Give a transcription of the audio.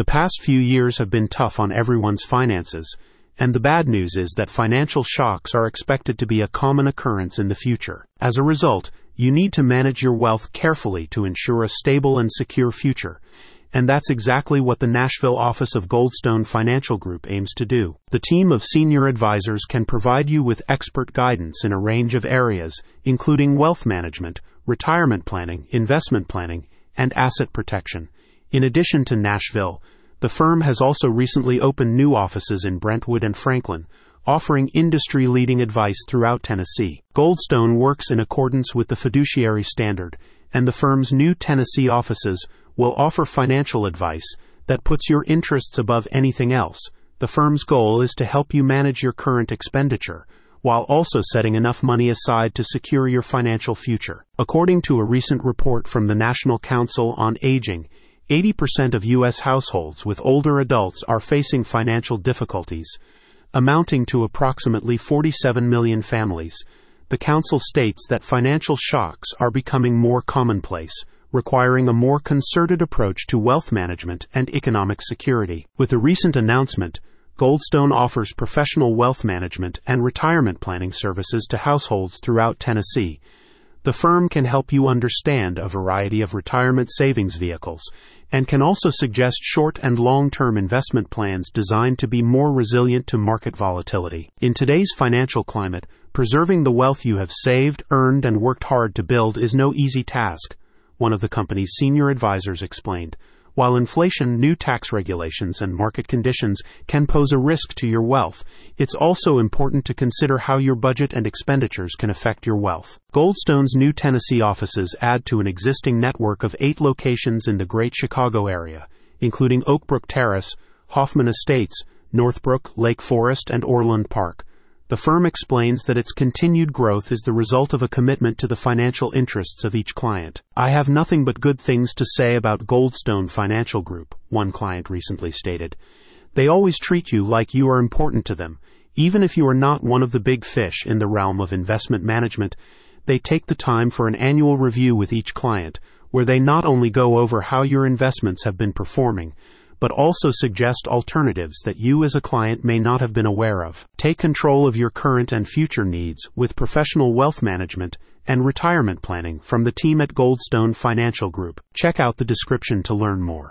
The past few years have been tough on everyone's finances, and the bad news is that financial shocks are expected to be a common occurrence in the future. As a result, you need to manage your wealth carefully to ensure a stable and secure future. And that's exactly what the Nashville office of Goldstone Financial Group aims to do. The team of senior advisors can provide you with expert guidance in a range of areas, including wealth management, retirement planning, investment planning, and asset protection. In addition to Nashville, the firm has also recently opened new offices in Brentwood and Franklin, offering industry leading advice throughout Tennessee. Goldstone works in accordance with the fiduciary standard, and the firm's new Tennessee offices will offer financial advice that puts your interests above anything else. The firm's goal is to help you manage your current expenditure while also setting enough money aside to secure your financial future. According to a recent report from the National Council on Aging, 80% of U.S. households with older adults are facing financial difficulties, amounting to approximately 47 million families. The Council states that financial shocks are becoming more commonplace, requiring a more concerted approach to wealth management and economic security. With a recent announcement, Goldstone offers professional wealth management and retirement planning services to households throughout Tennessee. The firm can help you understand a variety of retirement savings vehicles and can also suggest short and long term investment plans designed to be more resilient to market volatility. In today's financial climate, preserving the wealth you have saved, earned, and worked hard to build is no easy task one of the company's senior advisors explained. While inflation, new tax regulations, and market conditions can pose a risk to your wealth, it's also important to consider how your budget and expenditures can affect your wealth. Goldstone's new Tennessee offices add to an existing network of eight locations in the Great Chicago area, including Oakbrook Terrace, Hoffman Estates, Northbrook, Lake Forest, and Orland Park. The firm explains that its continued growth is the result of a commitment to the financial interests of each client. I have nothing but good things to say about Goldstone Financial Group, one client recently stated. They always treat you like you are important to them. Even if you are not one of the big fish in the realm of investment management, they take the time for an annual review with each client, where they not only go over how your investments have been performing, but also suggest alternatives that you as a client may not have been aware of. Take control of your current and future needs with professional wealth management and retirement planning from the team at Goldstone Financial Group. Check out the description to learn more.